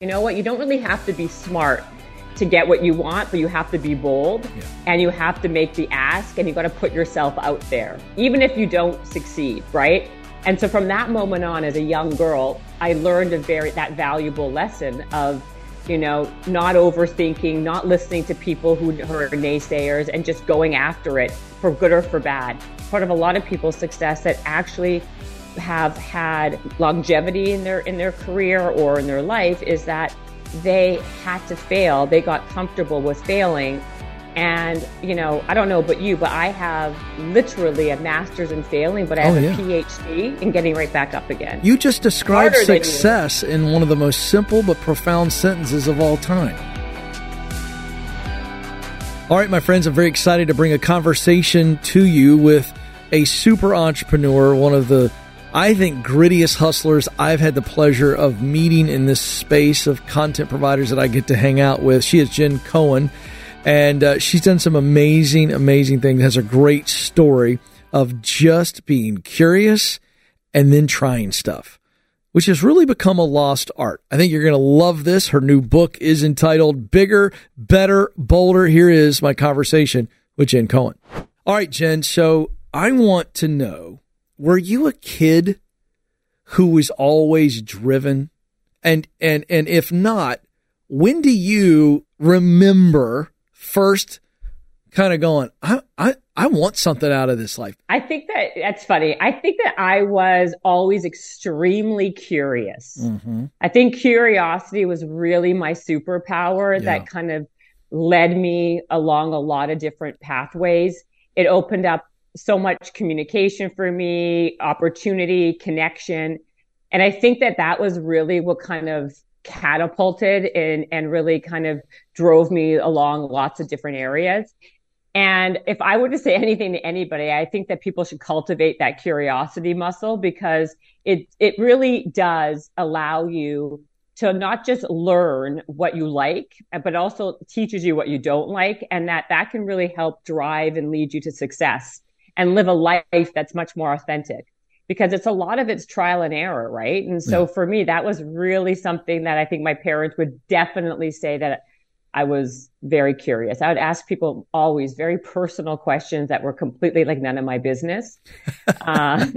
You know what? You don't really have to be smart to get what you want, but you have to be bold yeah. and you have to make the ask and you got to put yourself out there, even if you don't succeed, right? And so from that moment on, as a young girl, I learned a very that valuable lesson of, you know, not overthinking, not listening to people who are naysayers, and just going after it for good or for bad. Part of a lot of people's success that actually have had longevity in their in their career or in their life is that they had to fail. They got comfortable with failing. And, you know, I don't know about you, but I have literally a master's in failing, but I oh, have oh, yeah. a PhD in getting right back up again. You just described Harder success in one of the most simple but profound sentences of all time. All right, my friends, I'm very excited to bring a conversation to you with a super entrepreneur, one of the I think grittiest hustlers I've had the pleasure of meeting in this space of content providers that I get to hang out with. She is Jen Cohen, and uh, she's done some amazing, amazing things. Has a great story of just being curious and then trying stuff, which has really become a lost art. I think you're going to love this. Her new book is entitled Bigger, Better, Bolder. Here is my conversation with Jen Cohen. All right, Jen. So I want to know were you a kid who was always driven? And and and if not, when do you remember first kind of going, I I I want something out of this life? I think that that's funny. I think that I was always extremely curious. Mm-hmm. I think curiosity was really my superpower yeah. that kind of led me along a lot of different pathways. It opened up so much communication for me, opportunity, connection. And I think that that was really what kind of catapulted and, and really kind of drove me along lots of different areas. And if I were to say anything to anybody, I think that people should cultivate that curiosity muscle because it, it really does allow you to not just learn what you like, but also teaches you what you don't like. And that that can really help drive and lead you to success and live a life that's much more authentic because it's a lot of it's trial and error, right? And so yeah. for me, that was really something that I think my parents would definitely say that I was very curious. I would ask people always very personal questions that were completely like none of my business. uh,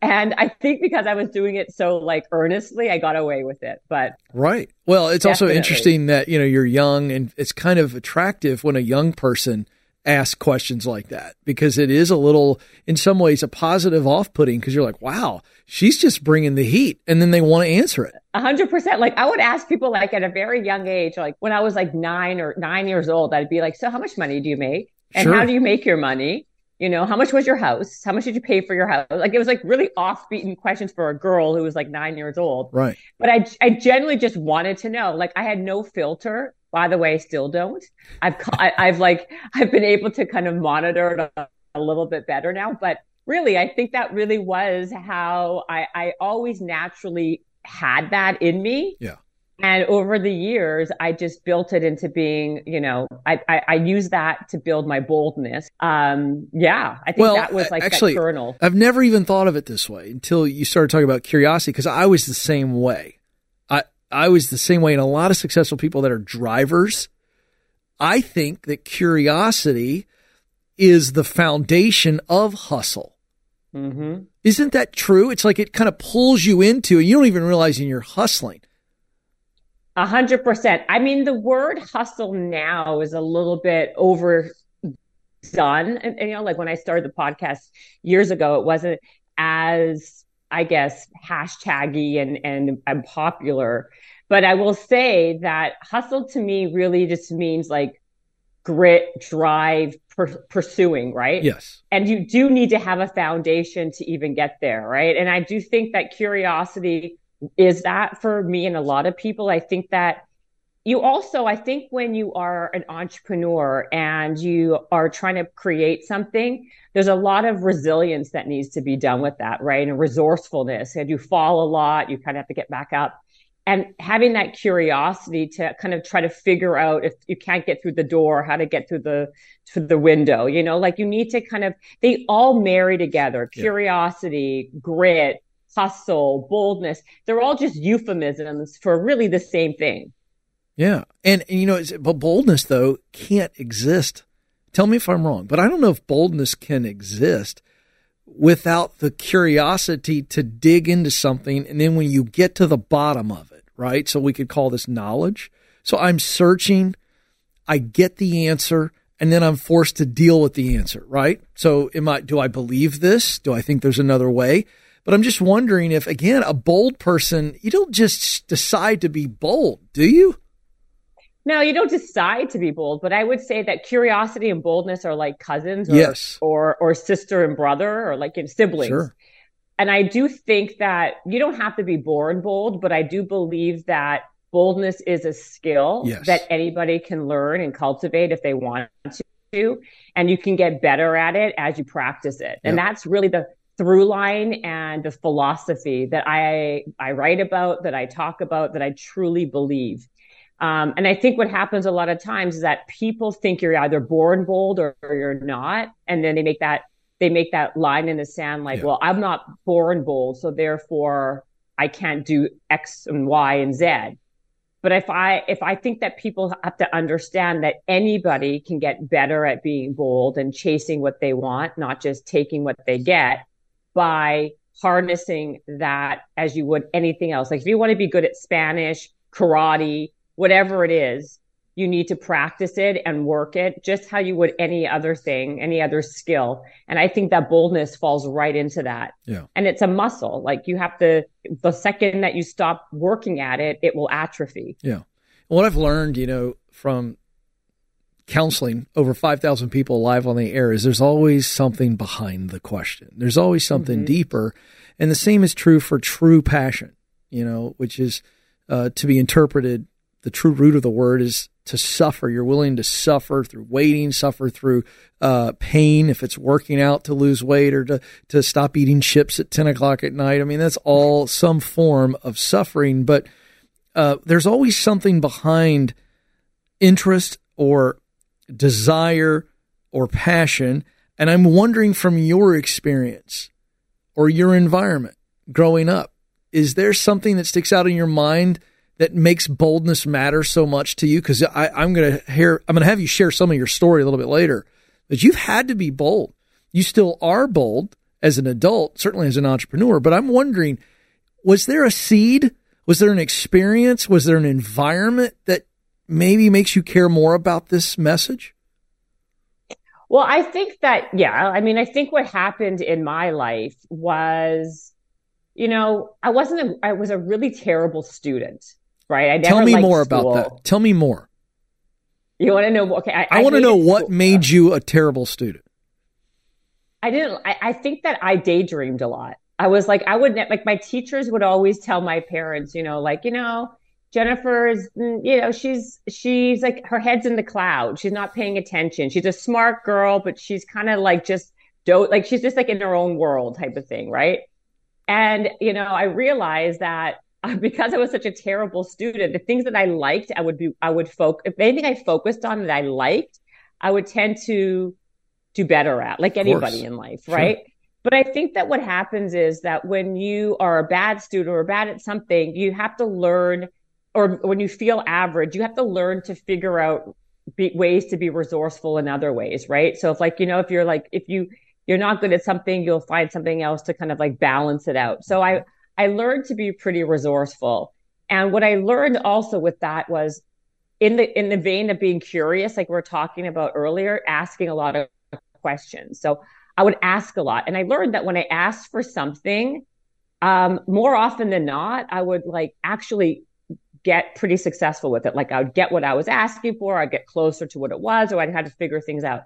and I think because I was doing it so like earnestly, I got away with it. But right. Well, it's definitely. also interesting that, you know, you're young and it's kind of attractive when a young person ask questions like that because it is a little, in some ways, a positive off putting because you're like, wow, she's just bringing the heat. And then they want to answer it. A hundred percent. Like I would ask people like at a very young age, like when I was like nine or nine years old, I'd be like, so how much money do you make? And sure. how do you make your money? You know, how much was your house? How much did you pay for your house? Like it was like really off-beaten questions for a girl who was like nine years old. Right. But I, I generally just wanted to know. Like I had no filter by the way, still don't. I've, I've like, I've been able to kind of monitor it a, a little bit better now, but really, I think that really was how I, I always naturally had that in me. Yeah. And over the years, I just built it into being, you know, I, I, I use that to build my boldness. Um, yeah, I think well, that was like actually, that kernel. I've never even thought of it this way until you started talking about curiosity because I was the same way. I was the same way, and a lot of successful people that are drivers. I think that curiosity is the foundation of hustle. Mm-hmm. Isn't that true? It's like it kind of pulls you into, and you don't even realize you're hustling. A hundred percent. I mean, the word hustle now is a little bit overdone. And, and, you know, like when I started the podcast years ago, it wasn't as I guess, hashtaggy and, and, and popular. But I will say that hustle to me really just means like grit, drive, per- pursuing, right? Yes. And you do need to have a foundation to even get there, right? And I do think that curiosity is that for me and a lot of people. I think that you also, I think when you are an entrepreneur and you are trying to create something, there's a lot of resilience that needs to be done with that, right? And resourcefulness. And you fall a lot, you kind of have to get back up. And having that curiosity to kind of try to figure out if you can't get through the door, how to get through the to the window, you know, like you need to kind of they all marry together. Curiosity, yeah. grit, hustle, boldness, they're all just euphemisms for really the same thing. Yeah. And, and you know, but boldness, though, can't exist. Tell me if I'm wrong, but I don't know if boldness can exist without the curiosity to dig into something. And then when you get to the bottom of it, right? So we could call this knowledge. So I'm searching, I get the answer, and then I'm forced to deal with the answer, right? So am I, do I believe this? Do I think there's another way? But I'm just wondering if, again, a bold person, you don't just decide to be bold, do you? No, you don't decide to be bold, but I would say that curiosity and boldness are like cousins or yes. or, or sister and brother or like siblings. Sure. And I do think that you don't have to be born bold, but I do believe that boldness is a skill yes. that anybody can learn and cultivate if they want to. And you can get better at it as you practice it. And that's really the through line and the philosophy that I, I write about, that I talk about, that I truly believe. Um, and I think what happens a lot of times is that people think you're either born bold or, or you're not. And then they make that, they make that line in the sand like, yeah. well, I'm not born bold. So therefore I can't do X and Y and Z. But if I, if I think that people have to understand that anybody can get better at being bold and chasing what they want, not just taking what they get by harnessing that as you would anything else. Like if you want to be good at Spanish, karate, whatever it is, you need to practice it and work it just how you would any other thing, any other skill. And I think that boldness falls right into that. Yeah. And it's a muscle. Like you have to, the second that you stop working at it, it will atrophy. Yeah. What I've learned, you know, from counseling over 5,000 people live on the air is there's always something behind the question. There's always something mm-hmm. deeper. And the same is true for true passion, you know, which is uh, to be interpreted. The true root of the word is to suffer. You're willing to suffer through waiting, suffer through uh, pain if it's working out to lose weight or to, to stop eating chips at 10 o'clock at night. I mean, that's all some form of suffering, but uh, there's always something behind interest or desire or passion. And I'm wondering from your experience or your environment growing up, is there something that sticks out in your mind that makes boldness matter so much to you? Because I'm going to hear, I'm to have you share some of your story a little bit later. But you've had to be bold. You still are bold as an adult, certainly as an entrepreneur. But I'm wondering, was there a seed? Was there an experience? Was there an environment that maybe makes you care more about this message? Well, I think that, yeah, I mean, I think what happened in my life was, you know, I wasn't, a, I was a really terrible student right? I never Tell me more school. about that. Tell me more. You want to know? Okay, I, I, I want to know what made you a terrible student. I didn't. I, I, think that I daydreamed a lot. I was like, I would like my teachers would always tell my parents, you know, like you know, Jennifer's, mm, you know, she's she's like her head's in the cloud. She's not paying attention. She's a smart girl, but she's kind of like just do like she's just like in her own world type of thing, right? And you know, I realized that because I was such a terrible student, the things that I liked, I would be, I would focus, if anything I focused on that I liked, I would tend to do better at, like anybody in life, sure. right? But I think that what happens is that when you are a bad student or bad at something, you have to learn, or when you feel average, you have to learn to figure out be, ways to be resourceful in other ways, right? So if like, you know, if you're like, if you, you're not good at something, you'll find something else to kind of like balance it out. So I, I learned to be pretty resourceful. And what I learned also with that was in the in the vein of being curious, like we are talking about earlier, asking a lot of questions. So I would ask a lot. And I learned that when I asked for something, um, more often than not, I would like actually get pretty successful with it. Like I would get what I was asking for, I'd get closer to what it was, or I'd had to figure things out.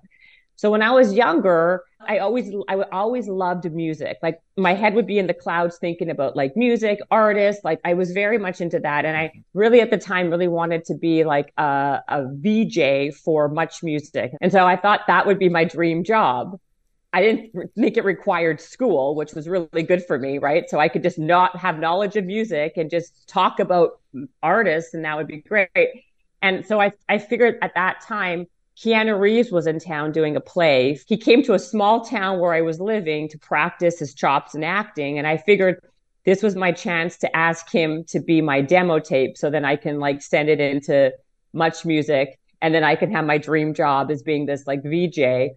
So when I was younger, uh-huh. I always, I always loved music. Like my head would be in the clouds thinking about like music, artists. Like I was very much into that. And I mm-hmm. really at the time really wanted to be like a, a VJ for MuchMusic. And so I thought that would be my dream job. I didn't think it required school, which was really good for me, right? So I could just not have knowledge of music and just talk about artists and that would be great. And so I, I figured at that time, Keanu Reeves was in town doing a play. He came to a small town where I was living to practice his chops in acting. And I figured this was my chance to ask him to be my demo tape so then I can like send it into MuchMusic and then I can have my dream job as being this like VJ.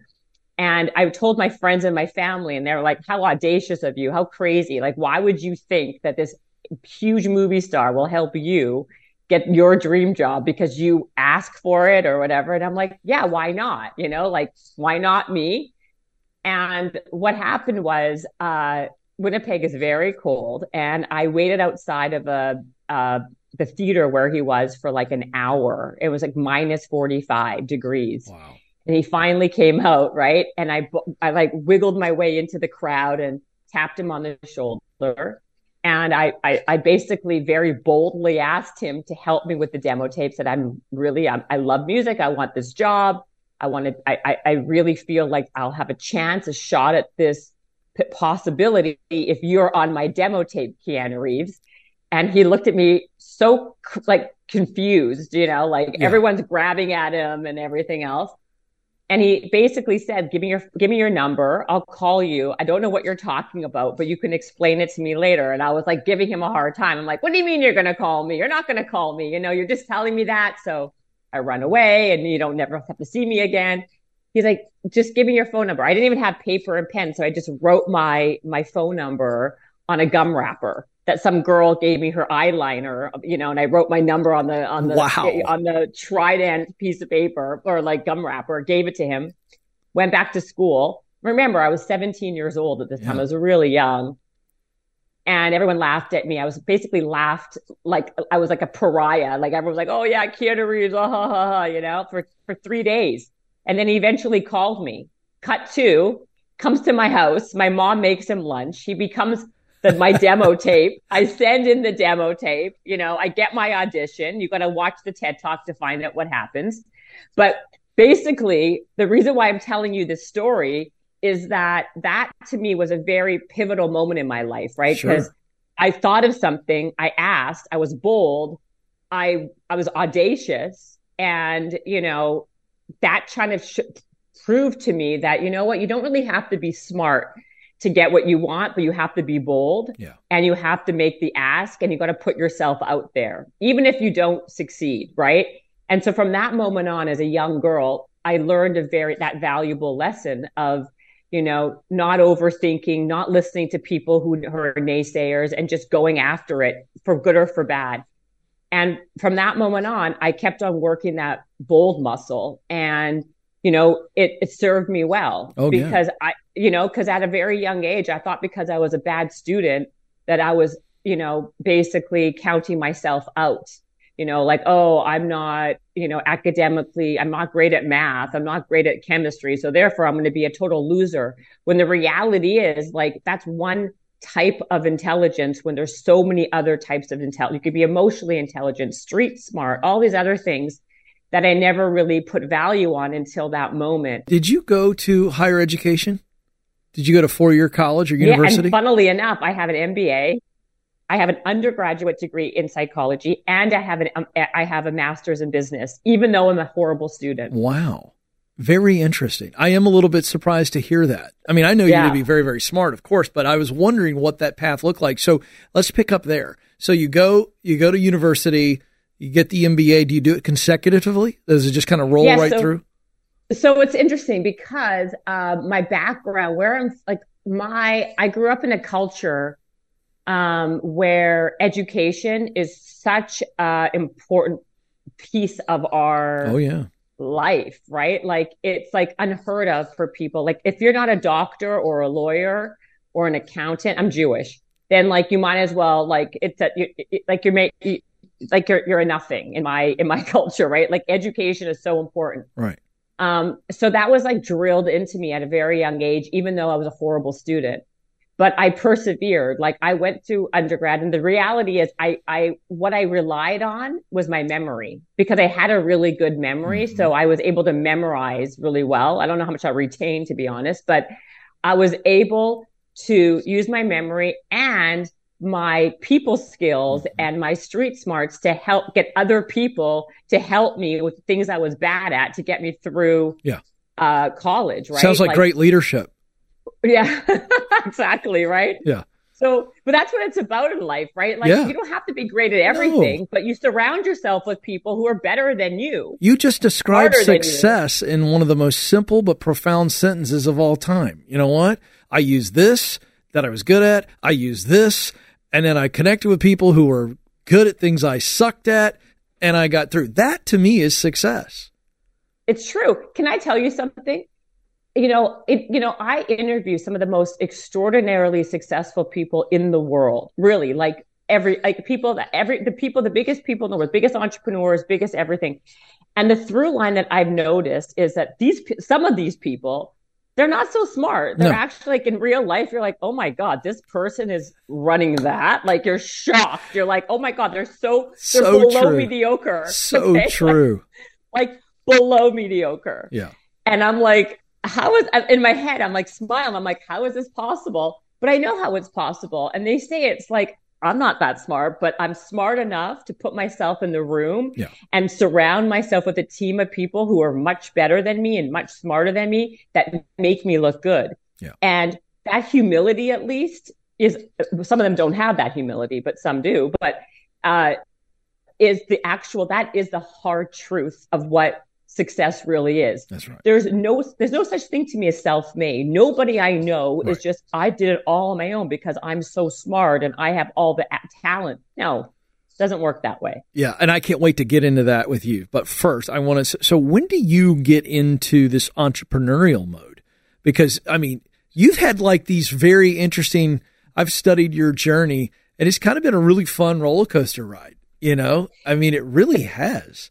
And I told my friends and my family, and they were like, How audacious of you, how crazy. Like, why would you think that this huge movie star will help you get your dream job because you ask for it or whatever? And I'm like, Yeah, why not? You know, like, why not me? And what happened was, uh, Winnipeg is very cold, and I waited outside of a, uh, the theater where he was for like an hour. It was like minus 45 degrees. Wow. And he finally came out, right? And I, I like wiggled my way into the crowd and tapped him on the shoulder. And I, I, I basically very boldly asked him to help me with the demo tapes that I'm really, I'm, I love music. I want this job. I wanted, I, I, I really feel like I'll have a chance, a shot at this possibility if you're on my demo tape, Keanu Reeves. And he looked at me so like confused, you know, like yeah. everyone's grabbing at him and everything else. And he basically said, give me your, give me your number. I'll call you. I don't know what you're talking about, but you can explain it to me later. And I was like giving him a hard time. I'm like, what do you mean you're going to call me? You're not going to call me. You know, you're just telling me that. So I run away and you don't never have to see me again he's like, just give me your phone number. I didn't even have paper and pen. So I just wrote my, my phone number on a gum wrapper that some girl gave me her eyeliner, you know, and I wrote my number on the, on the, wow. on the Trident piece of paper or like gum wrapper, gave it to him, went back to school. Remember, I was 17 years old at this time. I was really young. And everyone laughed at me. I was basically laughed like I was like a pariah. Like everyone was like, "Oh yeah, Keanu Reeves," ah, ha, ha, ha, you know, for for three days. And then he eventually called me. Cut to, comes to my house. My mom makes him lunch. He becomes the, my demo tape. I send in the demo tape. You know, I get my audition. You got to watch the TED Talk to find out what happens. But basically, the reason why I'm telling you this story is that that to me was a very pivotal moment in my life, right? Because sure. I thought of something, I asked, I was bold, I I was audacious, and you know, that kind of sh- proved to me that you know what you don't really have to be smart to get what you want but you have to be bold yeah. and you have to make the ask and you got to put yourself out there even if you don't succeed right and so from that moment on as a young girl i learned a very that valuable lesson of you know not overthinking not listening to people who are naysayers and just going after it for good or for bad and from that moment on, I kept on working that bold muscle and, you know, it, it served me well oh, because yeah. I, you know, cause at a very young age, I thought because I was a bad student that I was, you know, basically counting myself out, you know, like, oh, I'm not, you know, academically, I'm not great at math. I'm not great at chemistry. So therefore I'm going to be a total loser. When the reality is like, that's one type of intelligence when there's so many other types of intelligence. You could be emotionally intelligent, street smart, all these other things that I never really put value on until that moment. Did you go to higher education? Did you go to four year college or university? Yeah, and funnily enough, I have an MBA. I have an undergraduate degree in psychology, and I have an um, I have a master's in business. Even though I'm a horrible student. Wow. Very interesting. I am a little bit surprised to hear that. I mean, I know yeah. you to be very, very smart, of course, but I was wondering what that path looked like. So let's pick up there. So you go, you go to university, you get the MBA. Do you do it consecutively? Does it just kind of roll yeah, right so, through? So it's interesting because uh, my background, where I'm like my, I grew up in a culture um, where education is such an important piece of our oh yeah life, right? Like it's like unheard of for people. Like if you're not a doctor or a lawyer or an accountant, I'm Jewish, then like you might as well like it's a, you, it, like you're made, you, like you're you're a nothing in my in my culture, right? Like education is so important. Right. Um so that was like drilled into me at a very young age even though I was a horrible student but I persevered. Like I went to undergrad and the reality is I, I, what I relied on was my memory because I had a really good memory. Mm-hmm. So I was able to memorize really well. I don't know how much I retained to be honest, but I was able to use my memory and my people skills mm-hmm. and my street smarts to help get other people to help me with things I was bad at to get me through yeah. uh, college, right? Sounds like, like great leadership. Yeah, exactly. Right. Yeah. So, but that's what it's about in life, right? Like yeah. you don't have to be great at everything, no. but you surround yourself with people who are better than you. You just described success in one of the most simple but profound sentences of all time. You know what? I use this that I was good at. I use this, and then I connected with people who were good at things I sucked at, and I got through. That to me is success. It's true. Can I tell you something? you know, it, you know, I interview some of the most extraordinarily successful people in the world. Really, like every like people that every the people, the biggest people in the world, biggest entrepreneurs, biggest everything. And the through line that I've noticed is that these some of these people, they're not so smart. They're no. actually like in real life, you're like, oh my god, this person is running that. Like you're shocked. You're like, oh my god, they're so they're so below true. mediocre. So okay? true. Like, like below mediocre. Yeah. And I'm like, how is in my head i'm like smiling i'm like how is this possible but i know how it's possible and they say it's like i'm not that smart but i'm smart enough to put myself in the room yeah. and surround myself with a team of people who are much better than me and much smarter than me that make me look good yeah. and that humility at least is some of them don't have that humility but some do but uh is the actual that is the hard truth of what success really is. That's right. There's no there's no such thing to me as self-made. Nobody I know right. is just I did it all on my own because I'm so smart and I have all the talent. No. Doesn't work that way. Yeah, and I can't wait to get into that with you. But first, I want to so when do you get into this entrepreneurial mode? Because I mean, you've had like these very interesting I've studied your journey and it's kind of been a really fun roller coaster ride, you know? I mean, it really has.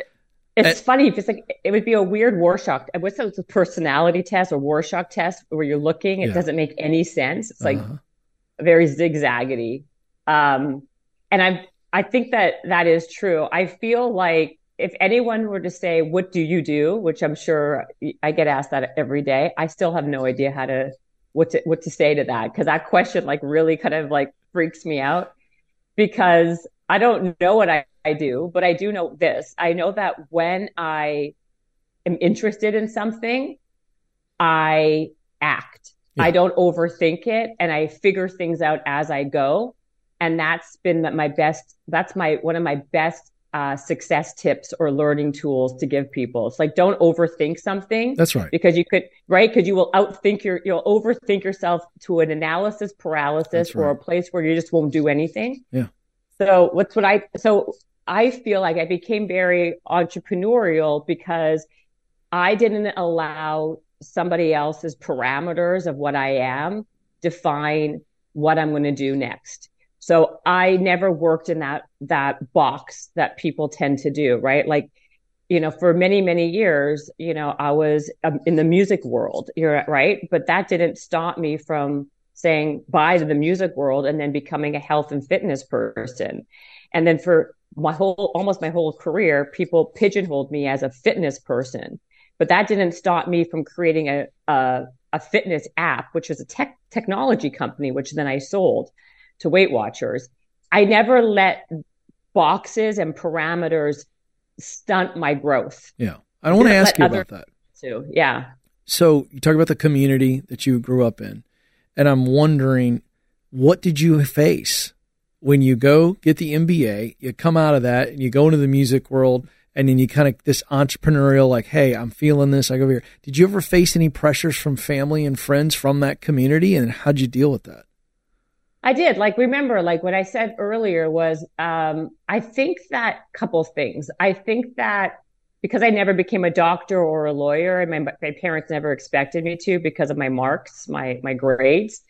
It's and, funny because like it would be a weird Rorschach. What's a personality test or Rorschach test where you're looking? It yeah. doesn't make any sense. It's like uh-huh. very zigzaggy. Um, and I I think that that is true. I feel like if anyone were to say, "What do you do?" which I'm sure I get asked that every day, I still have no idea how to what to what to say to that because that question like really kind of like freaks me out because I don't know what I, I do, but I do know this. I know that when I am interested in something, I act. Yeah. I don't overthink it and I figure things out as I go. And that's been my best, that's my, one of my best uh, success tips or learning tools to give people. It's like, don't overthink something. That's right. Because you could, right? Because you will outthink your, you'll overthink yourself to an analysis paralysis right. or a place where you just won't do anything. Yeah. So what's what I so I feel like I became very entrepreneurial because I didn't allow somebody else's parameters of what I am define what I'm going to do next. So I never worked in that that box that people tend to do, right? Like you know, for many, many years, you know, I was um, in the music world, you're right. But that didn't stop me from saying bye to the music world and then becoming a health and fitness person. And then for my whole, almost my whole career, people pigeonholed me as a fitness person. But that didn't stop me from creating a, a, a fitness app, which was a tech technology company, which then I sold to Weight Watchers. I never let boxes and parameters stunt my growth. Yeah. I don't want to ask you about that. Too. Yeah. So you talk about the community that you grew up in. And I'm wondering, what did you face when you go get the MBA? You come out of that and you go into the music world, and then you kind of this entrepreneurial, like, hey, I'm feeling this. I go over here. Did you ever face any pressures from family and friends from that community, and how'd you deal with that? I did. Like, remember, like what I said earlier was, um, I think that couple things. I think that because I never became a doctor or a lawyer, and my, my parents never expected me to because of my marks, my my grades,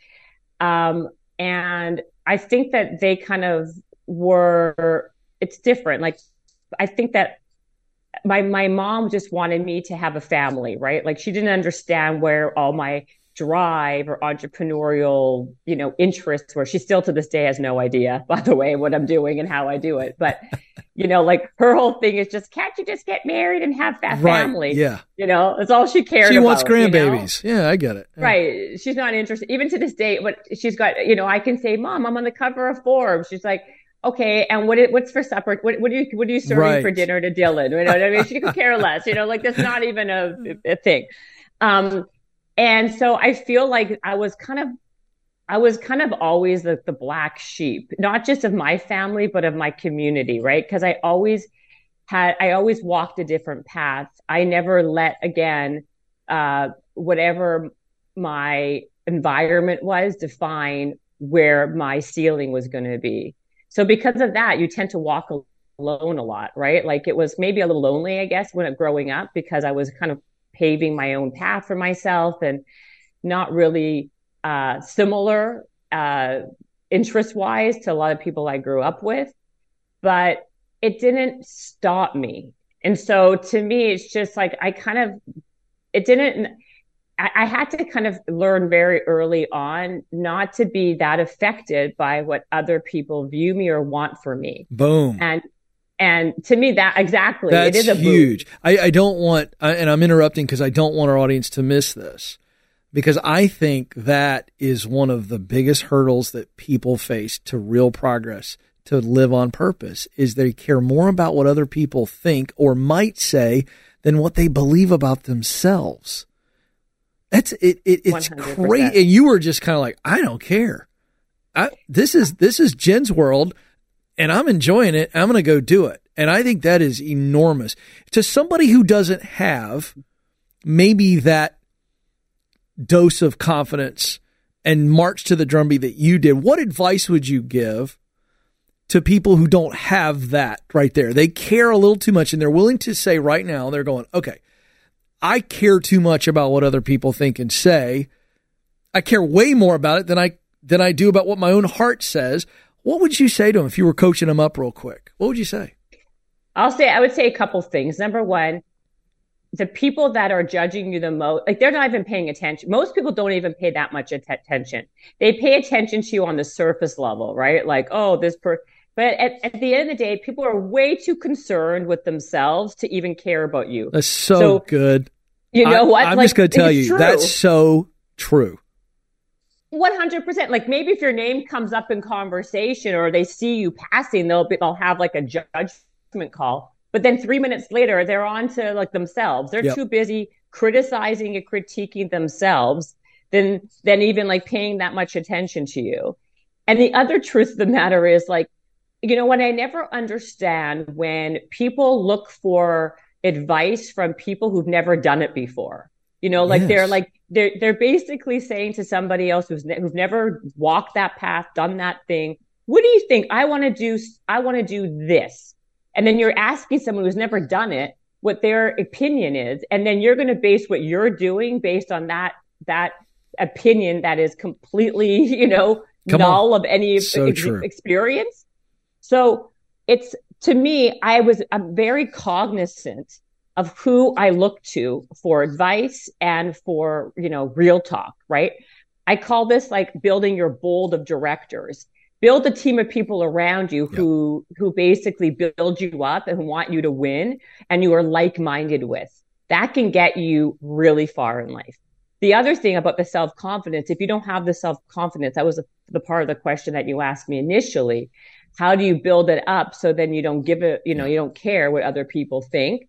um, and I think that they kind of were. It's different. Like I think that my my mom just wanted me to have a family, right? Like she didn't understand where all my drive or entrepreneurial, you know, interests where She still to this day has no idea, by the way, what I'm doing and how I do it. But, you know, like her whole thing is just, can't you just get married and have that right. family? Yeah. You know, that's all she cares She about, wants grandbabies. You know? Yeah, I get it. Yeah. Right. She's not interested, even to this day, but she's got, you know, I can say, mom, I'm on the cover of Forbes. She's like, okay, and what what's for supper? What, what do you what are you serving right. for dinner to Dylan? You know what I mean? She could care less. You know, like that's not even a, a thing. Um, and so I feel like I was kind of I was kind of always the, the black sheep, not just of my family, but of my community, right? Because I always had, I always walked a different path. I never let, again, uh, whatever my environment was define where my ceiling was going to be. So because of that, you tend to walk alone a lot, right? Like it was maybe a little lonely, I guess, when growing up because I was kind of paving my own path for myself and not really uh, similar uh, interest wise to a lot of people I grew up with, but it didn't stop me. And so to me, it's just like I kind of, it didn't, I, I had to kind of learn very early on not to be that affected by what other people view me or want for me. Boom. And and to me, that exactly that's it is a huge. I, I, don't want, and I'm interrupting because I don't want our audience to miss this because I think that is one of the biggest hurdles that people face to real progress, to live on purpose, is they care more about what other people think or might say than what they believe about themselves. That's it. it it's 100%. and you were just kind of like, I don't care. I, this is this is Jen's world, and I'm enjoying it. I'm going to go do it, and I think that is enormous to somebody who doesn't have maybe that dose of confidence and march to the drumbeat that you did, what advice would you give to people who don't have that right there? They care a little too much and they're willing to say right now, they're going, okay, I care too much about what other people think and say. I care way more about it than I than I do about what my own heart says. What would you say to them if you were coaching them up real quick? What would you say? I'll say I would say a couple things. Number one, the people that are judging you the most, like they're not even paying attention. Most people don't even pay that much attention. They pay attention to you on the surface level, right? Like, oh, this per, but at, at the end of the day, people are way too concerned with themselves to even care about you. That's so, so good. You know I, what? I'm like, just going to tell you, true. that's so true. 100%. Like maybe if your name comes up in conversation or they see you passing, they'll be, they'll have like a judgment call but then three minutes later, they're on to like themselves. They're yep. too busy criticizing and critiquing themselves than than even like paying that much attention to you. And the other truth of the matter is like, you know, what I never understand when people look for advice from people who've never done it before. You know, like yes. they're like they're they're basically saying to somebody else who's ne- who've never walked that path, done that thing. What do you think? I want to do. I want to do this. And then you're asking someone who's never done it what their opinion is. And then you're going to base what you're doing based on that, that opinion that is completely, you know, Come null on. of any so ex- experience. So it's to me, I was I'm very cognizant of who I look to for advice and for, you know, real talk, right? I call this like building your bold of directors. Build a team of people around you who who basically build you up and want you to win and you are like-minded with. That can get you really far in life. The other thing about the self-confidence if you don't have the self-confidence that was the part of the question that you asked me initially. How do you build it up so then you don't give it you know you don't care what other people think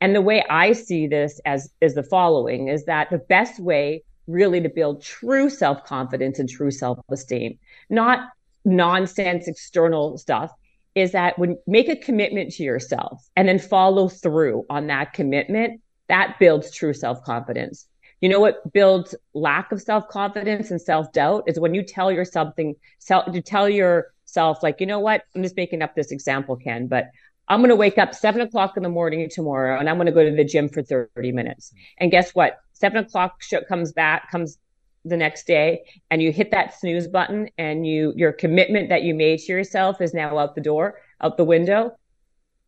and the way i see this as is the following is that the best way really to build true self-confidence and true self-esteem not nonsense external stuff is that when make a commitment to yourself and then follow through on that commitment, that builds true self-confidence. You know what builds lack of self-confidence and self-doubt is when you tell yourself something, self, to tell yourself like, you know what, I'm just making up this example, Ken, but I'm going to wake up seven o'clock in the morning tomorrow and I'm going to go to the gym for 30 minutes. And guess what? Seven o'clock comes back, comes the next day and you hit that snooze button and you your commitment that you made to yourself is now out the door out the window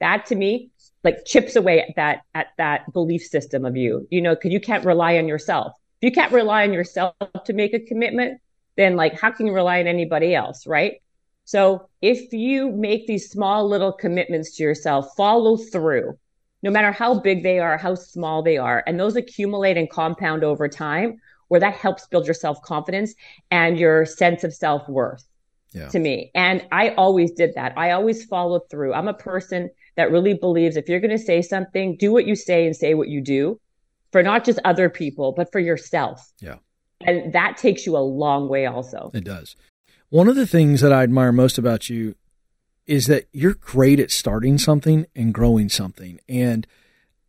that to me like chips away at that at that belief system of you you know because you can't rely on yourself if you can't rely on yourself to make a commitment then like how can you rely on anybody else right so if you make these small little commitments to yourself follow through no matter how big they are how small they are and those accumulate and compound over time where that helps build your self confidence and your sense of self worth yeah. to me. And I always did that. I always followed through. I'm a person that really believes if you're going to say something, do what you say and say what you do for not just other people, but for yourself. Yeah. And that takes you a long way also. It does. One of the things that I admire most about you is that you're great at starting something and growing something. And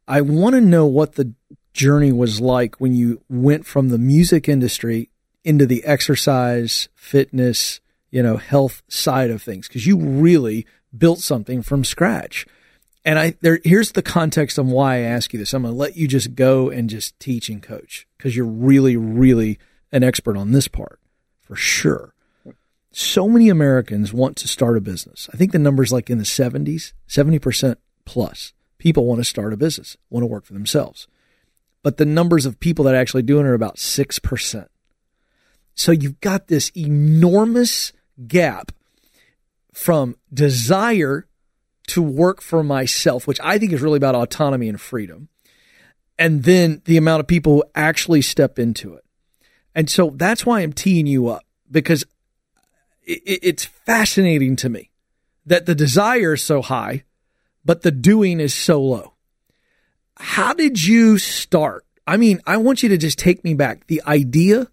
I want to know what the journey was like when you went from the music industry into the exercise, fitness, you know, health side of things because you really built something from scratch. And I there here's the context on why I ask you this. I'm going to let you just go and just teach and coach because you're really really an expert on this part for sure so many Americans want to start a business. I think the number's like in the 70s, 70% plus. People want to start a business, want to work for themselves. But the numbers of people that are actually do it are about 6%. So you've got this enormous gap from desire to work for myself, which I think is really about autonomy and freedom, and then the amount of people who actually step into it. And so that's why I'm teeing you up because it's fascinating to me that the desire is so high, but the doing is so low. How did you start? I mean, I want you to just take me back. The idea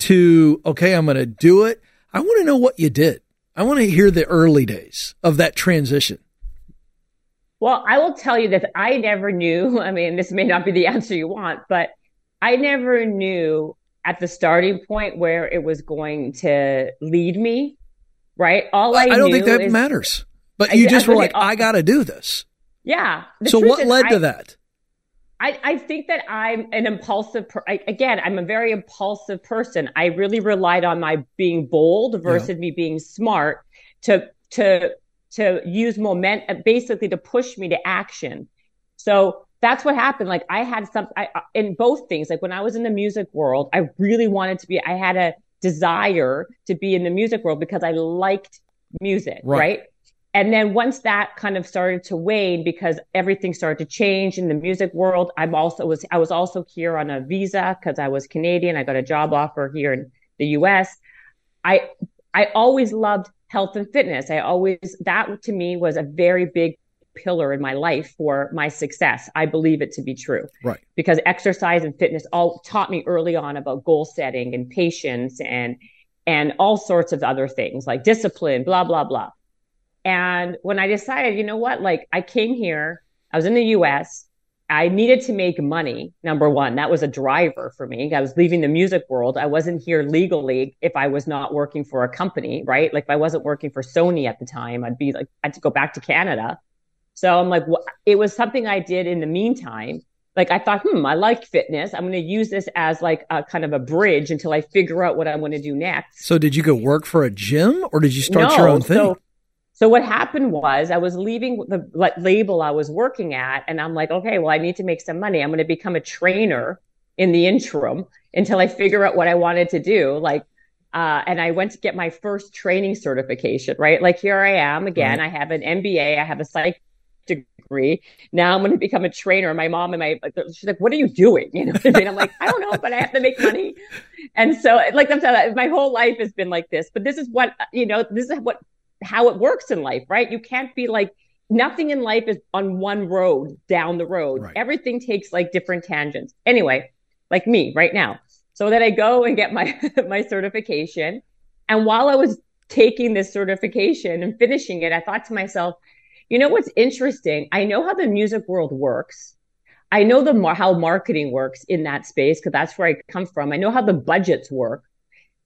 to, okay, I'm going to do it. I want to know what you did. I want to hear the early days of that transition. Well, I will tell you that I never knew. I mean, this may not be the answer you want, but I never knew at the starting point where it was going to lead me, right? All I, I don't think that is, matters. But you I, just I were like, I got to do this. Yeah. So what led to that? I, I think that I'm an impulsive, per- I, again, I'm a very impulsive person. I really relied on my being bold versus yeah. me being smart to, to, to use moment, basically to push me to action. So that's what happened. Like I had some I, uh, in both things. Like when I was in the music world, I really wanted to be. I had a desire to be in the music world because I liked music, right? right? And then once that kind of started to wane because everything started to change in the music world, I'm also was I was also here on a visa because I was Canadian. I got a job offer here in the US. I I always loved health and fitness. I always that to me was a very big pillar in my life for my success. I believe it to be true. Right. Because exercise and fitness all taught me early on about goal setting and patience and and all sorts of other things like discipline, blah blah blah. And when I decided, you know what, like I came here, I was in the US, I needed to make money. Number one, that was a driver for me. I was leaving the music world. I wasn't here legally if I was not working for a company, right? Like if I wasn't working for Sony at the time, I'd be like, I had to go back to Canada. So I'm like, well, it was something I did in the meantime. Like I thought, hmm, I like fitness. I'm going to use this as like a kind of a bridge until I figure out what I want to do next. So did you go work for a gym or did you start no, your own thing? So, so what happened was I was leaving the like, label I was working at and I'm like, okay, well, I need to make some money. I'm going to become a trainer in the interim until I figure out what I wanted to do. Like, uh, and I went to get my first training certification, right? Like here I am again. Right. I have an MBA. I have a psych degree. Now I'm going to become a trainer. My mom and my, she's like, what are you doing? You know I mean? I'm like, I don't know, but I have to make money. And so like I'm saying, my whole life has been like this, but this is what, you know, this is what, how it works in life, right? You can't be like, nothing in life is on one road down the road. Right. Everything takes like different tangents. Anyway, like me right now. So then I go and get my, my certification. And while I was taking this certification and finishing it, I thought to myself, you know what's interesting? I know how the music world works. I know the how marketing works in that space because that's where I come from. I know how the budgets work.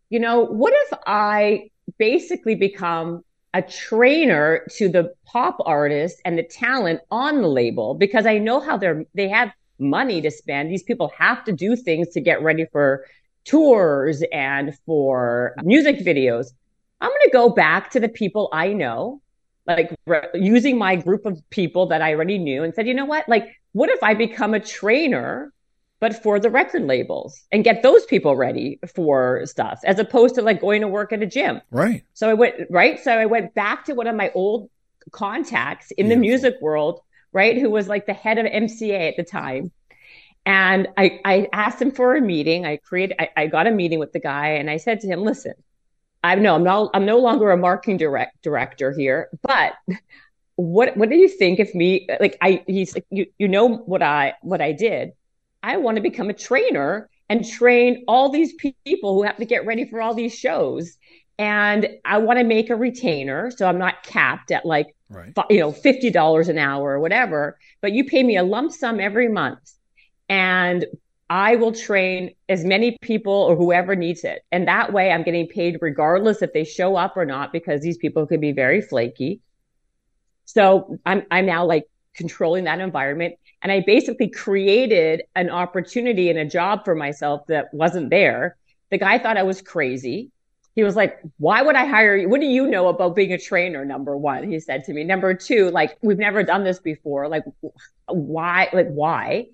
You know, what if I basically become a trainer to the pop artists and the talent on the label because I know how they're they have money to spend. These people have to do things to get ready for tours and for music videos. I'm going to go back to the people I know like re- using my group of people that I already knew and said, you know what? Like, what if I become a trainer, but for the record labels and get those people ready for stuff as opposed to like going to work at a gym. Right. So I went, right. So I went back to one of my old contacts in Beautiful. the music world, right. Who was like the head of MCA at the time. And I, I asked him for a meeting. I created, I, I got a meeting with the guy and I said to him, listen, I know I'm not I'm no longer a marketing direct director here, but what what do you think if me like I he's like you you know what I what I did? I want to become a trainer and train all these people who have to get ready for all these shows. And I want to make a retainer. So I'm not capped at like, right. you know, $50 an hour or whatever, but you pay me a lump sum every month. And I will train as many people or whoever needs it. And that way I'm getting paid regardless if they show up or not, because these people could be very flaky. So I'm, I'm now like controlling that environment. And I basically created an opportunity and a job for myself that wasn't there. The guy thought I was crazy. He was like, why would I hire you? What do you know about being a trainer? Number one, he said to me. Number two, like, we've never done this before. Like, why? Like, why?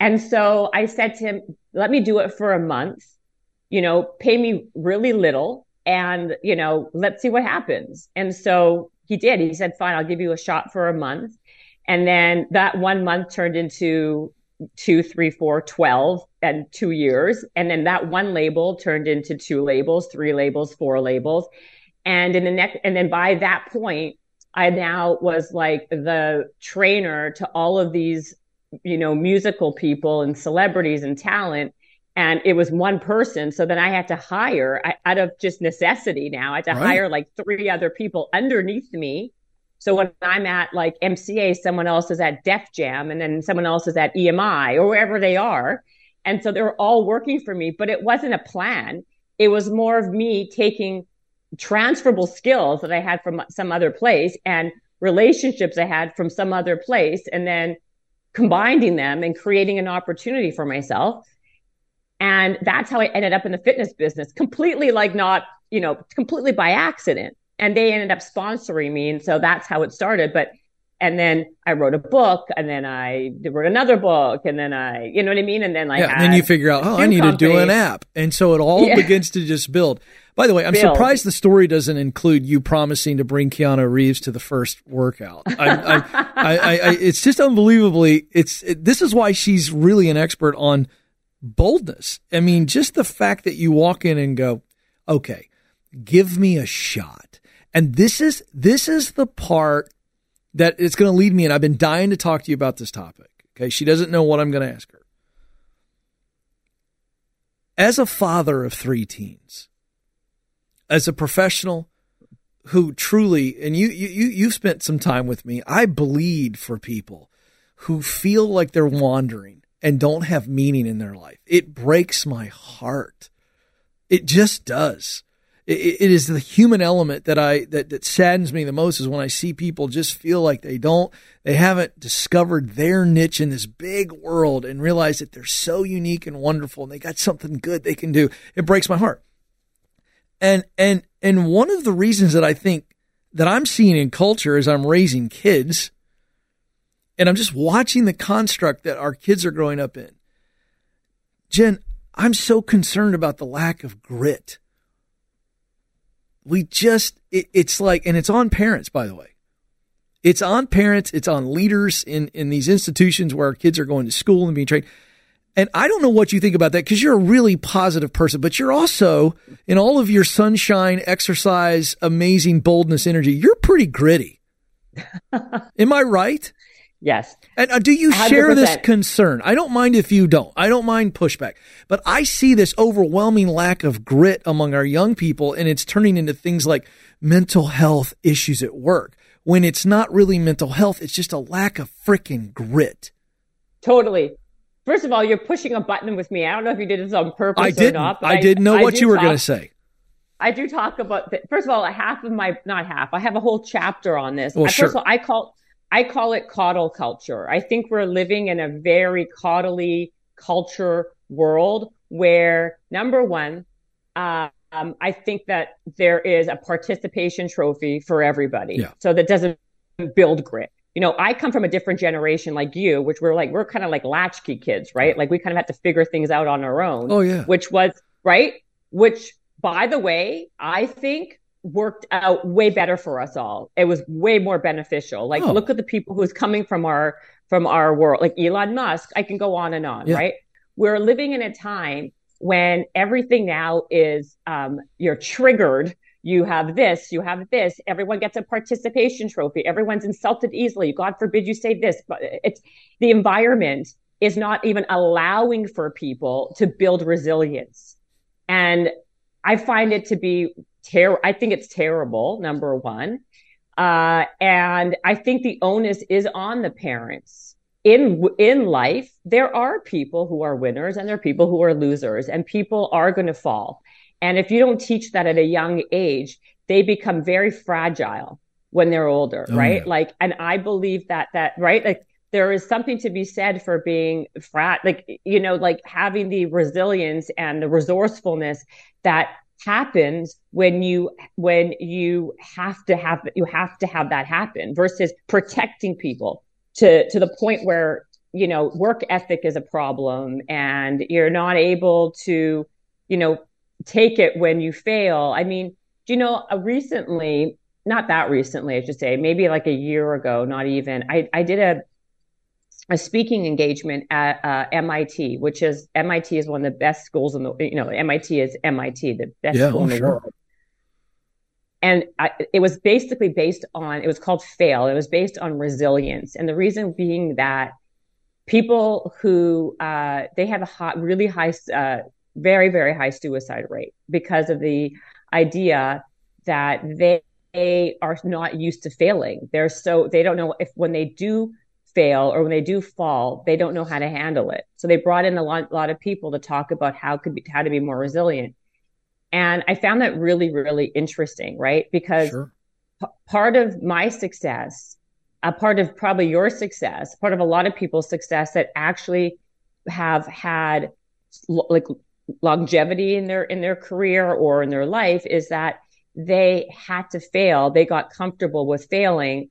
And so I said to him, let me do it for a month, you know, pay me really little and, you know, let's see what happens. And so he did. He said, fine, I'll give you a shot for a month. And then that one month turned into two, three, four, 12 and two years. And then that one label turned into two labels, three labels, four labels. And in the next, and then by that point, I now was like the trainer to all of these, you know, musical people and celebrities and talent. And it was one person. So then I had to hire I, out of just necessity now. I had to right. hire like three other people underneath me so when I'm at like MCA, someone else is at Def Jam and then someone else is at EMI or wherever they are. And so they're all working for me, but it wasn't a plan. It was more of me taking transferable skills that I had from some other place and relationships I had from some other place and then combining them and creating an opportunity for myself. And that's how I ended up in the fitness business, completely like not, you know, completely by accident and they ended up sponsoring me. And so that's how it started. But, and then I wrote a book and then I wrote another book and then I, you know what I mean? And then like, yeah, and then you figure out, oh, I need company. to do an app. And so it all yeah. begins to just build. By the way, I'm build. surprised the story doesn't include you promising to bring Keanu Reeves to the first workout. I, I, I, it's just unbelievably. It's it, this is why she's really an expert on boldness. I mean, just the fact that you walk in and go, okay, give me a shot. And this is this is the part that it's going to lead me and I've been dying to talk to you about this topic. Okay, she doesn't know what I'm going to ask her. As a father of 3 teens, as a professional who truly and you you you've spent some time with me, I bleed for people who feel like they're wandering and don't have meaning in their life. It breaks my heart. It just does it, is the human element that I that, that saddens me the most is when I see people just feel like they don't they haven't discovered their niche in this big world and realize that they're so unique and wonderful and they got something good they can do. It breaks my heart. And and and one of the reasons that I think that I'm seeing in culture as I'm raising kids and I'm just watching the construct that our kids are growing up in. Jen, I'm so concerned about the lack of grit we just it, it's like and it's on parents by the way. It's on parents it's on leaders in in these institutions where our kids are going to school and being trained. And i don't know what you think about that because you're a really positive person but you're also in all of your sunshine exercise amazing boldness energy you're pretty gritty. Am i right Yes. And uh, do you 100%. share this concern? I don't mind if you don't. I don't mind pushback. But I see this overwhelming lack of grit among our young people, and it's turning into things like mental health issues at work. When it's not really mental health, it's just a lack of freaking grit. Totally. First of all, you're pushing a button with me. I don't know if you did this on purpose I didn't. Not, I, I, didn't know I what you were going to say. I do talk about, the, first of all, half of my, not half, I have a whole chapter on this. Well, I, sure. First of all, I call, I call it coddle culture. I think we're living in a very coddly culture world where number one, um, I think that there is a participation trophy for everybody. Yeah. So that doesn't build grit. You know, I come from a different generation like you, which we're like, we're kind of like latchkey kids, right? Like we kind of had to figure things out on our own. Oh, yeah. Which was, right? Which, by the way, I think worked out way better for us all. It was way more beneficial. Like oh. look at the people who's coming from our from our world, like Elon Musk. I can go on and on, yeah. right? We're living in a time when everything now is um, you're triggered. You have this, you have this. Everyone gets a participation trophy. Everyone's insulted easily. God forbid you say this, but it's the environment is not even allowing for people to build resilience. And I find it to be terrible. I think it's terrible, number one. Uh, and I think the onus is on the parents. In in life, there are people who are winners and there are people who are losers, and people are going to fall. And if you don't teach that at a young age, they become very fragile when they're older, oh, right? Yeah. Like, and I believe that that right, like there is something to be said for being frat, like you know, like having the resilience and the resourcefulness that happens when you when you have to have you have to have that happen versus protecting people to to the point where you know work ethic is a problem and you're not able to you know take it when you fail. I mean do you know uh, recently not that recently i should say maybe like a year ago not even i i did a a speaking engagement at uh, MIT, which is MIT is one of the best schools in the you know MIT is MIT, the best yeah, school oh, in the sure. world. And I, it was basically based on it was called Fail. It was based on resilience, and the reason being that people who uh, they have a hot, really high, uh, very very high suicide rate because of the idea that they, they are not used to failing. They're so they don't know if when they do fail or when they do fall, they don't know how to handle it. So they brought in a lot, lot of people to talk about how could be, how to be more resilient. And I found that really, really interesting, right? Because sure. p- part of my success, a part of probably your success, part of a lot of people's success that actually have had like longevity in their in their career or in their life is that they had to fail. They got comfortable with failing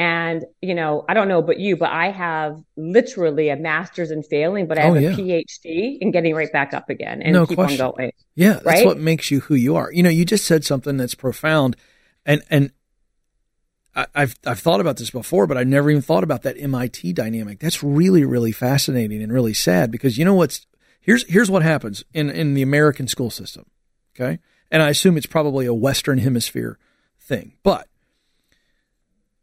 and, you know, I don't know about you, but I have literally a master's in failing, but I oh, have oh, yeah. a PhD in getting right back up again and no keep question. on going. Yeah. That's right? what makes you who you are. You know, you just said something that's profound and, and I, I've, I've thought about this before, but I never even thought about that MIT dynamic. That's really, really fascinating and really sad because you know what's, here's, here's what happens in, in the American school system. Okay. And I assume it's probably a Western hemisphere thing, but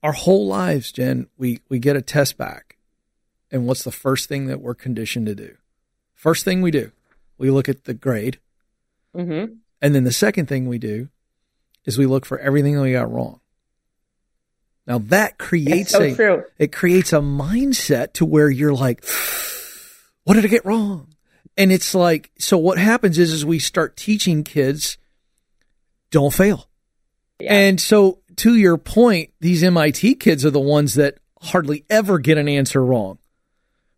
our whole lives, Jen, we, we get a test back. And what's the first thing that we're conditioned to do? First thing we do, we look at the grade. Mm-hmm. And then the second thing we do is we look for everything that we got wrong. Now that creates so a true. it creates a mindset to where you're like, what did I get wrong? And it's like, so what happens is, is we start teaching kids, don't fail. Yeah. And so to your point, these MIT kids are the ones that hardly ever get an answer wrong.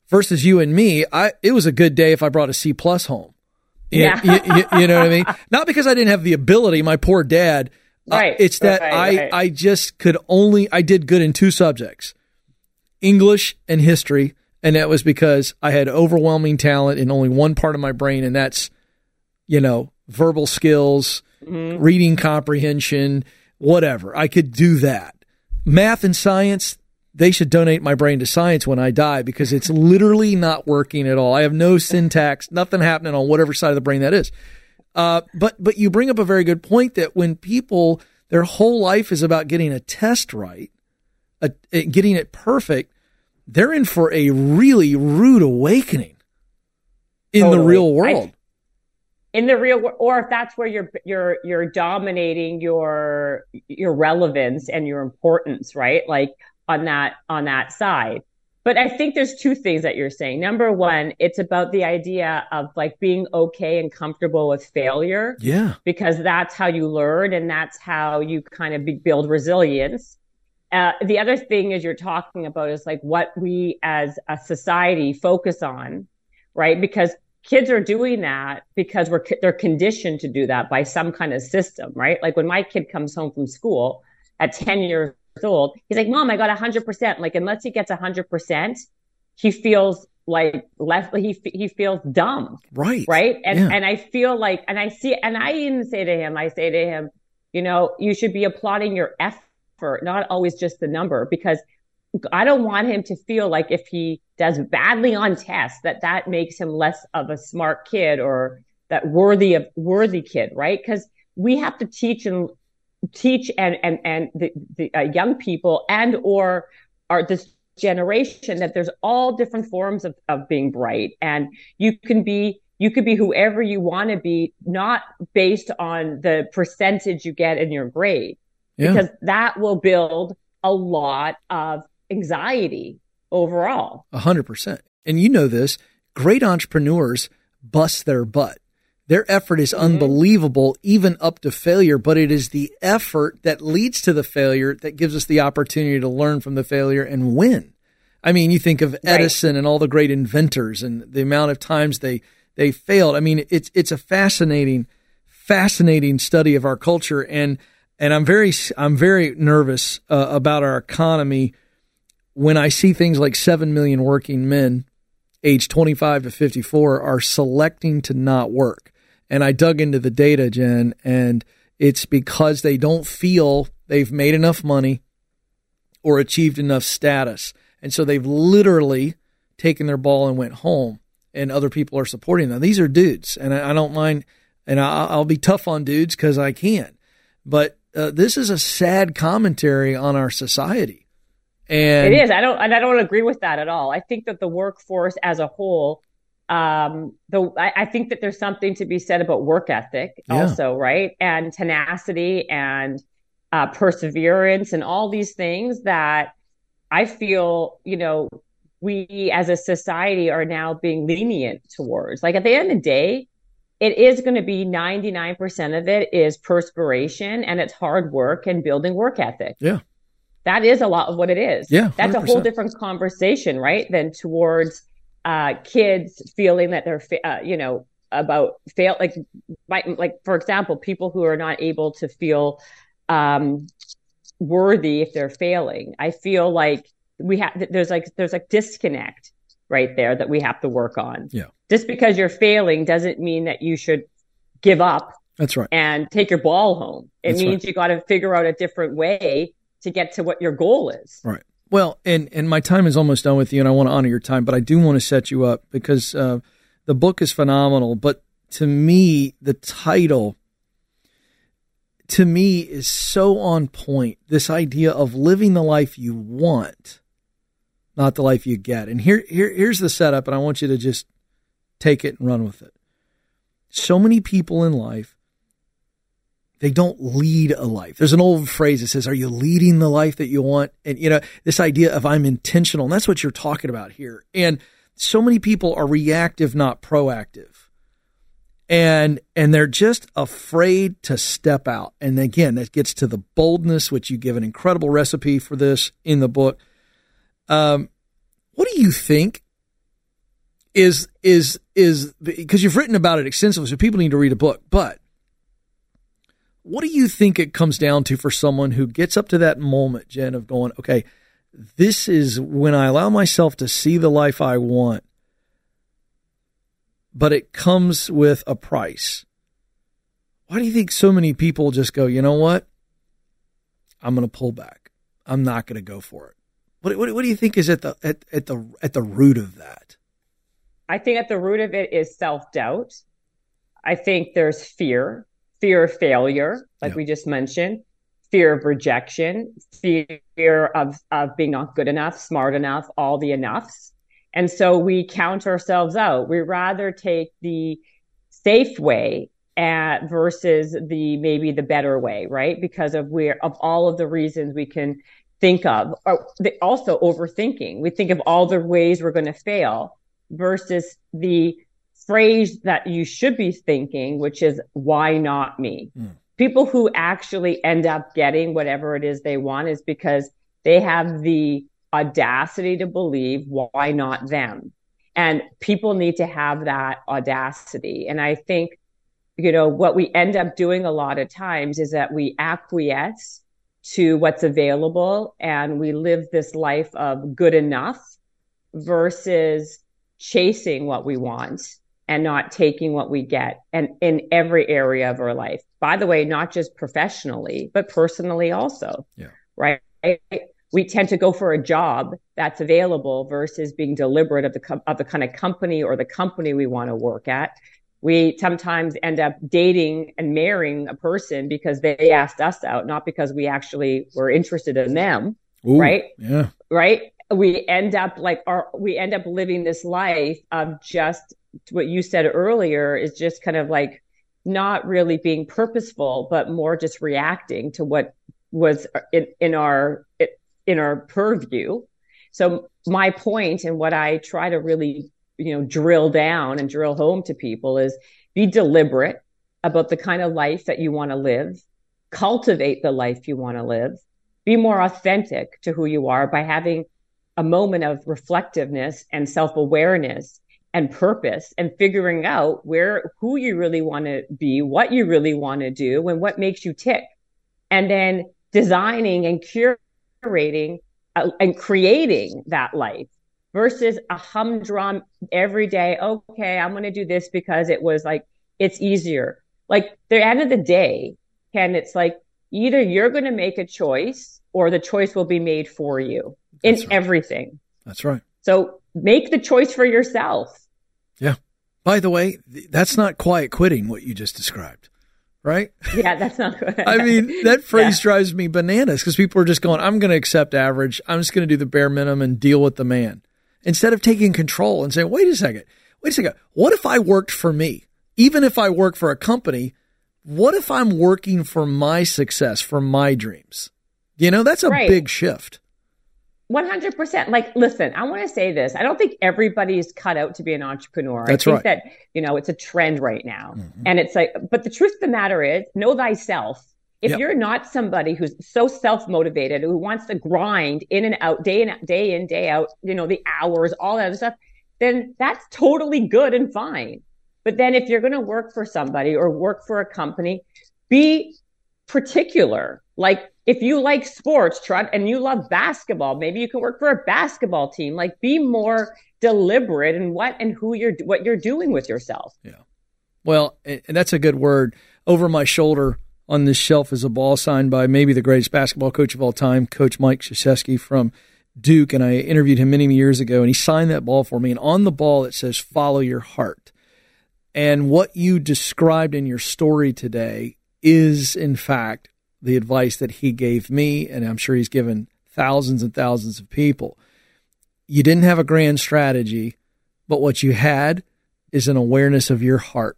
Versus you and me, I it was a good day if I brought a C plus home. Yeah, you, you, you, know what I mean. Not because I didn't have the ability. My poor dad. Uh, right. Uh, it's that right, I right. I just could only I did good in two subjects, English and history, and that was because I had overwhelming talent in only one part of my brain, and that's you know verbal skills, mm-hmm. reading comprehension, whatever. I could do that. Math and science, they should donate my brain to science when I die because it's literally not working at all. I have no syntax, nothing happening on whatever side of the brain that is. Uh, but but you bring up a very good point that when people their whole life is about getting a test right, a, a, getting it perfect, they're in for a really rude awakening in totally. the real world in the real world, or if that's where you're you're you're dominating your your relevance and your importance right? Like on that on that side. But i think there's two things that you're saying. Number one it's about the idea of like being okay and comfortable with failure. Yeah. Because that's how you learn and that's how you kind of build resilience. Uh, the other thing is you're talking about is like what we as a society focus on right? Because kids are doing that because we're they're conditioned to do that by some kind of system, right? Like when my kid comes home from school at 10 years old, he's like, "Mom, I got 100%." Like unless he gets 100%, he feels like left he he feels dumb. Right. Right? And yeah. and I feel like and I see and I even say to him, I say to him, you know, you should be applauding your effort, not always just the number because I don't want him to feel like if he does badly on tests that that makes him less of a smart kid or that worthy of worthy kid, right? Because we have to teach and teach and and and the, the uh, young people and or are this generation that there's all different forms of, of being bright and you can be you could be whoever you want to be not based on the percentage you get in your grade yeah. because that will build a lot of anxiety overall. A hundred percent. And you know this, great entrepreneurs bust their butt. Their effort is mm-hmm. unbelievable, even up to failure, but it is the effort that leads to the failure that gives us the opportunity to learn from the failure and win. I mean, you think of Edison right. and all the great inventors and the amount of times they they failed. I mean, it's it's a fascinating, fascinating study of our culture, and and I'm very I'm very nervous uh, about our economy when I see things like 7 million working men aged 25 to 54 are selecting to not work. And I dug into the data, Jen, and it's because they don't feel they've made enough money or achieved enough status. And so they've literally taken their ball and went home, and other people are supporting them. These are dudes, and I, I don't mind, and I, will be tough on dudes because I can. But uh, this is a sad commentary on our society. And it is. I don't. And I don't agree with that at all. I think that the workforce as a whole, um, though, I, I think that there's something to be said about work ethic, yeah. also, right, and tenacity and uh, perseverance and all these things that I feel, you know, we as a society are now being lenient towards. Like at the end of the day, it is going to be 99% of it is perspiration and it's hard work and building work ethic. Yeah that is a lot of what it is. Yeah. 100%. That's a whole different conversation, right? Than towards uh, kids feeling that they're, uh, you know, about fail, like, like, for example, people who are not able to feel um, worthy if they're failing. I feel like we have, there's like, there's like disconnect right there that we have to work on. Yeah. Just because you're failing doesn't mean that you should give up. That's right. And take your ball home. It That's means right. you got to figure out a different way to get to what your goal is. Right. Well, and and my time is almost done with you, and I want to honor your time, but I do want to set you up because uh, the book is phenomenal. But to me, the title to me is so on point. This idea of living the life you want, not the life you get. And here, here here's the setup, and I want you to just take it and run with it. So many people in life they don't lead a life. There's an old phrase that says, Are you leading the life that you want? And, you know, this idea of I'm intentional, and that's what you're talking about here. And so many people are reactive, not proactive. And, and they're just afraid to step out. And again, that gets to the boldness, which you give an incredible recipe for this in the book. Um, what do you think is, is, is, because you've written about it extensively, so people need to read a book, but what do you think it comes down to for someone who gets up to that moment, Jen, of going, okay, this is when I allow myself to see the life I want, but it comes with a price. Why do you think so many people just go, you know what? I'm going to pull back. I'm not going to go for it. What, what, what do you think is at the at, at the at the root of that? I think at the root of it is self doubt. I think there's fear fear of failure, like we just mentioned, fear of rejection, fear of, of being not good enough, smart enough, all the enoughs. And so we count ourselves out. We rather take the safe way at, versus the maybe the better way, right? Because of where of all of the reasons we can think of. Oh, or also overthinking. We think of all the ways we're going to fail versus the phrase that you should be thinking, which is, why not me? Mm. People who actually end up getting whatever it is they want is because they have the audacity to believe, why not them? And people need to have that audacity. And I think, you know, what we end up doing a lot of times is that we acquiesce to what's available and we live this life of good enough versus chasing what we want and not taking what we get and in every area of our life. By the way, not just professionally, but personally also. Yeah. Right. We tend to go for a job that's available versus being deliberate of the of the kind of company or the company we want to work at. We sometimes end up dating and marrying a person because they asked us out, not because we actually were interested in them. Ooh, right. Yeah. Right we end up like our we end up living this life of just what you said earlier is just kind of like not really being purposeful but more just reacting to what was in, in our in our purview. So my point and what i try to really you know drill down and drill home to people is be deliberate about the kind of life that you want to live. Cultivate the life you want to live. Be more authentic to who you are by having a moment of reflectiveness and self-awareness and purpose and figuring out where who you really want to be what you really want to do and what makes you tick and then designing and curating uh, and creating that life versus a humdrum every day okay i'm going to do this because it was like it's easier like the end of the day ken it's like either you're going to make a choice or the choice will be made for you in right. everything. That's right. So make the choice for yourself. Yeah. By the way, that's not quiet quitting what you just described, right? Yeah, that's not good. I mean, that phrase yeah. drives me bananas because people are just going, I'm going to accept average. I'm just going to do the bare minimum and deal with the man. Instead of taking control and saying, wait a second, wait a second. What if I worked for me? Even if I work for a company, what if I'm working for my success, for my dreams? You know, that's a right. big shift. 100%. Like, listen, I want to say this. I don't think everybody's cut out to be an entrepreneur. That's I think right. that, you know, it's a trend right now. Mm-hmm. And it's like, but the truth of the matter is, know thyself. If yep. you're not somebody who's so self motivated, who wants to grind in and out, day in, day in, day out, you know, the hours, all that other stuff, then that's totally good and fine. But then if you're going to work for somebody or work for a company, be particular. Like if you like sports, try and you love basketball, maybe you can work for a basketball team. Like be more deliberate in what and who you're what you're doing with yourself. Yeah. Well, and that's a good word. Over my shoulder on this shelf is a ball signed by maybe the greatest basketball coach of all time, Coach Mike Krzyzewski from Duke, and I interviewed him many years ago, and he signed that ball for me. And on the ball it says "Follow your heart." And what you described in your story today is, in fact, the advice that he gave me, and I'm sure he's given thousands and thousands of people. You didn't have a grand strategy, but what you had is an awareness of your heart.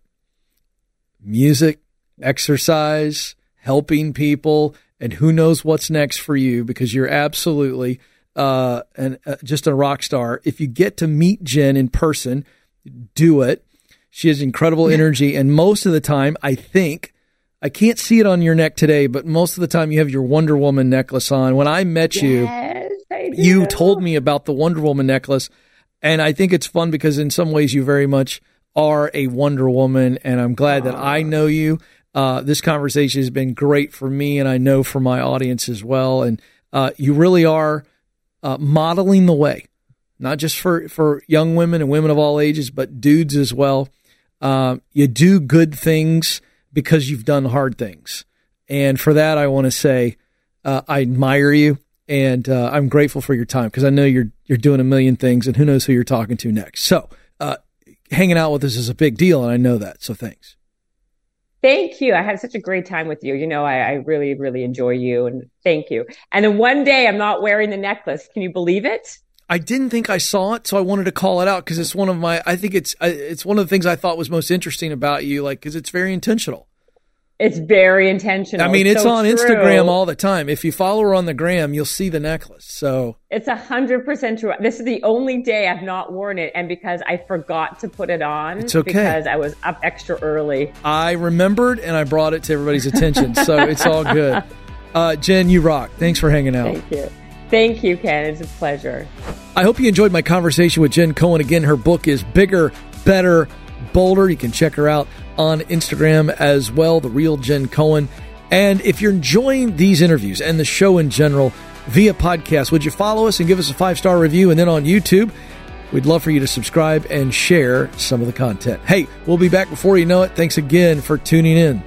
Music, exercise, helping people, and who knows what's next for you because you're absolutely uh, an, uh, just a rock star. If you get to meet Jen in person, do it. She has incredible energy, and most of the time, I think I can't see it on your neck today, but most of the time you have your Wonder Woman necklace on. When I met yes, you, I you told me about the Wonder Woman necklace, and I think it's fun because in some ways you very much are a Wonder Woman, and I'm glad that I know you. Uh, this conversation has been great for me, and I know for my audience as well. And uh, you really are uh, modeling the way, not just for for young women and women of all ages, but dudes as well. Uh, you do good things because you've done hard things. And for that, I want to say uh, I admire you and uh, I'm grateful for your time because I know you're you're doing a million things, and who knows who you're talking to next. So, uh, hanging out with us is a big deal, and I know that. So, thanks. Thank you. I had such a great time with you. You know, I, I really, really enjoy you, and thank you. And then one day, I'm not wearing the necklace. Can you believe it? I didn't think I saw it, so I wanted to call it out because it's one of my. I think it's it's one of the things I thought was most interesting about you, like because it's very intentional. It's very intentional. I mean, it's, it's so on true. Instagram all the time. If you follow her on the gram, you'll see the necklace. So it's a hundred percent true. This is the only day I've not worn it, and because I forgot to put it on, it's okay because I was up extra early. I remembered, and I brought it to everybody's attention, so it's all good. Uh, Jen, you rock. Thanks for hanging out. Thank you. Thank you, Ken. It's a pleasure. I hope you enjoyed my conversation with Jen Cohen. Again, her book is Bigger, Better, Bolder. You can check her out on Instagram as well, The Real Jen Cohen. And if you're enjoying these interviews and the show in general via podcast, would you follow us and give us a five star review? And then on YouTube, we'd love for you to subscribe and share some of the content. Hey, we'll be back before you know it. Thanks again for tuning in.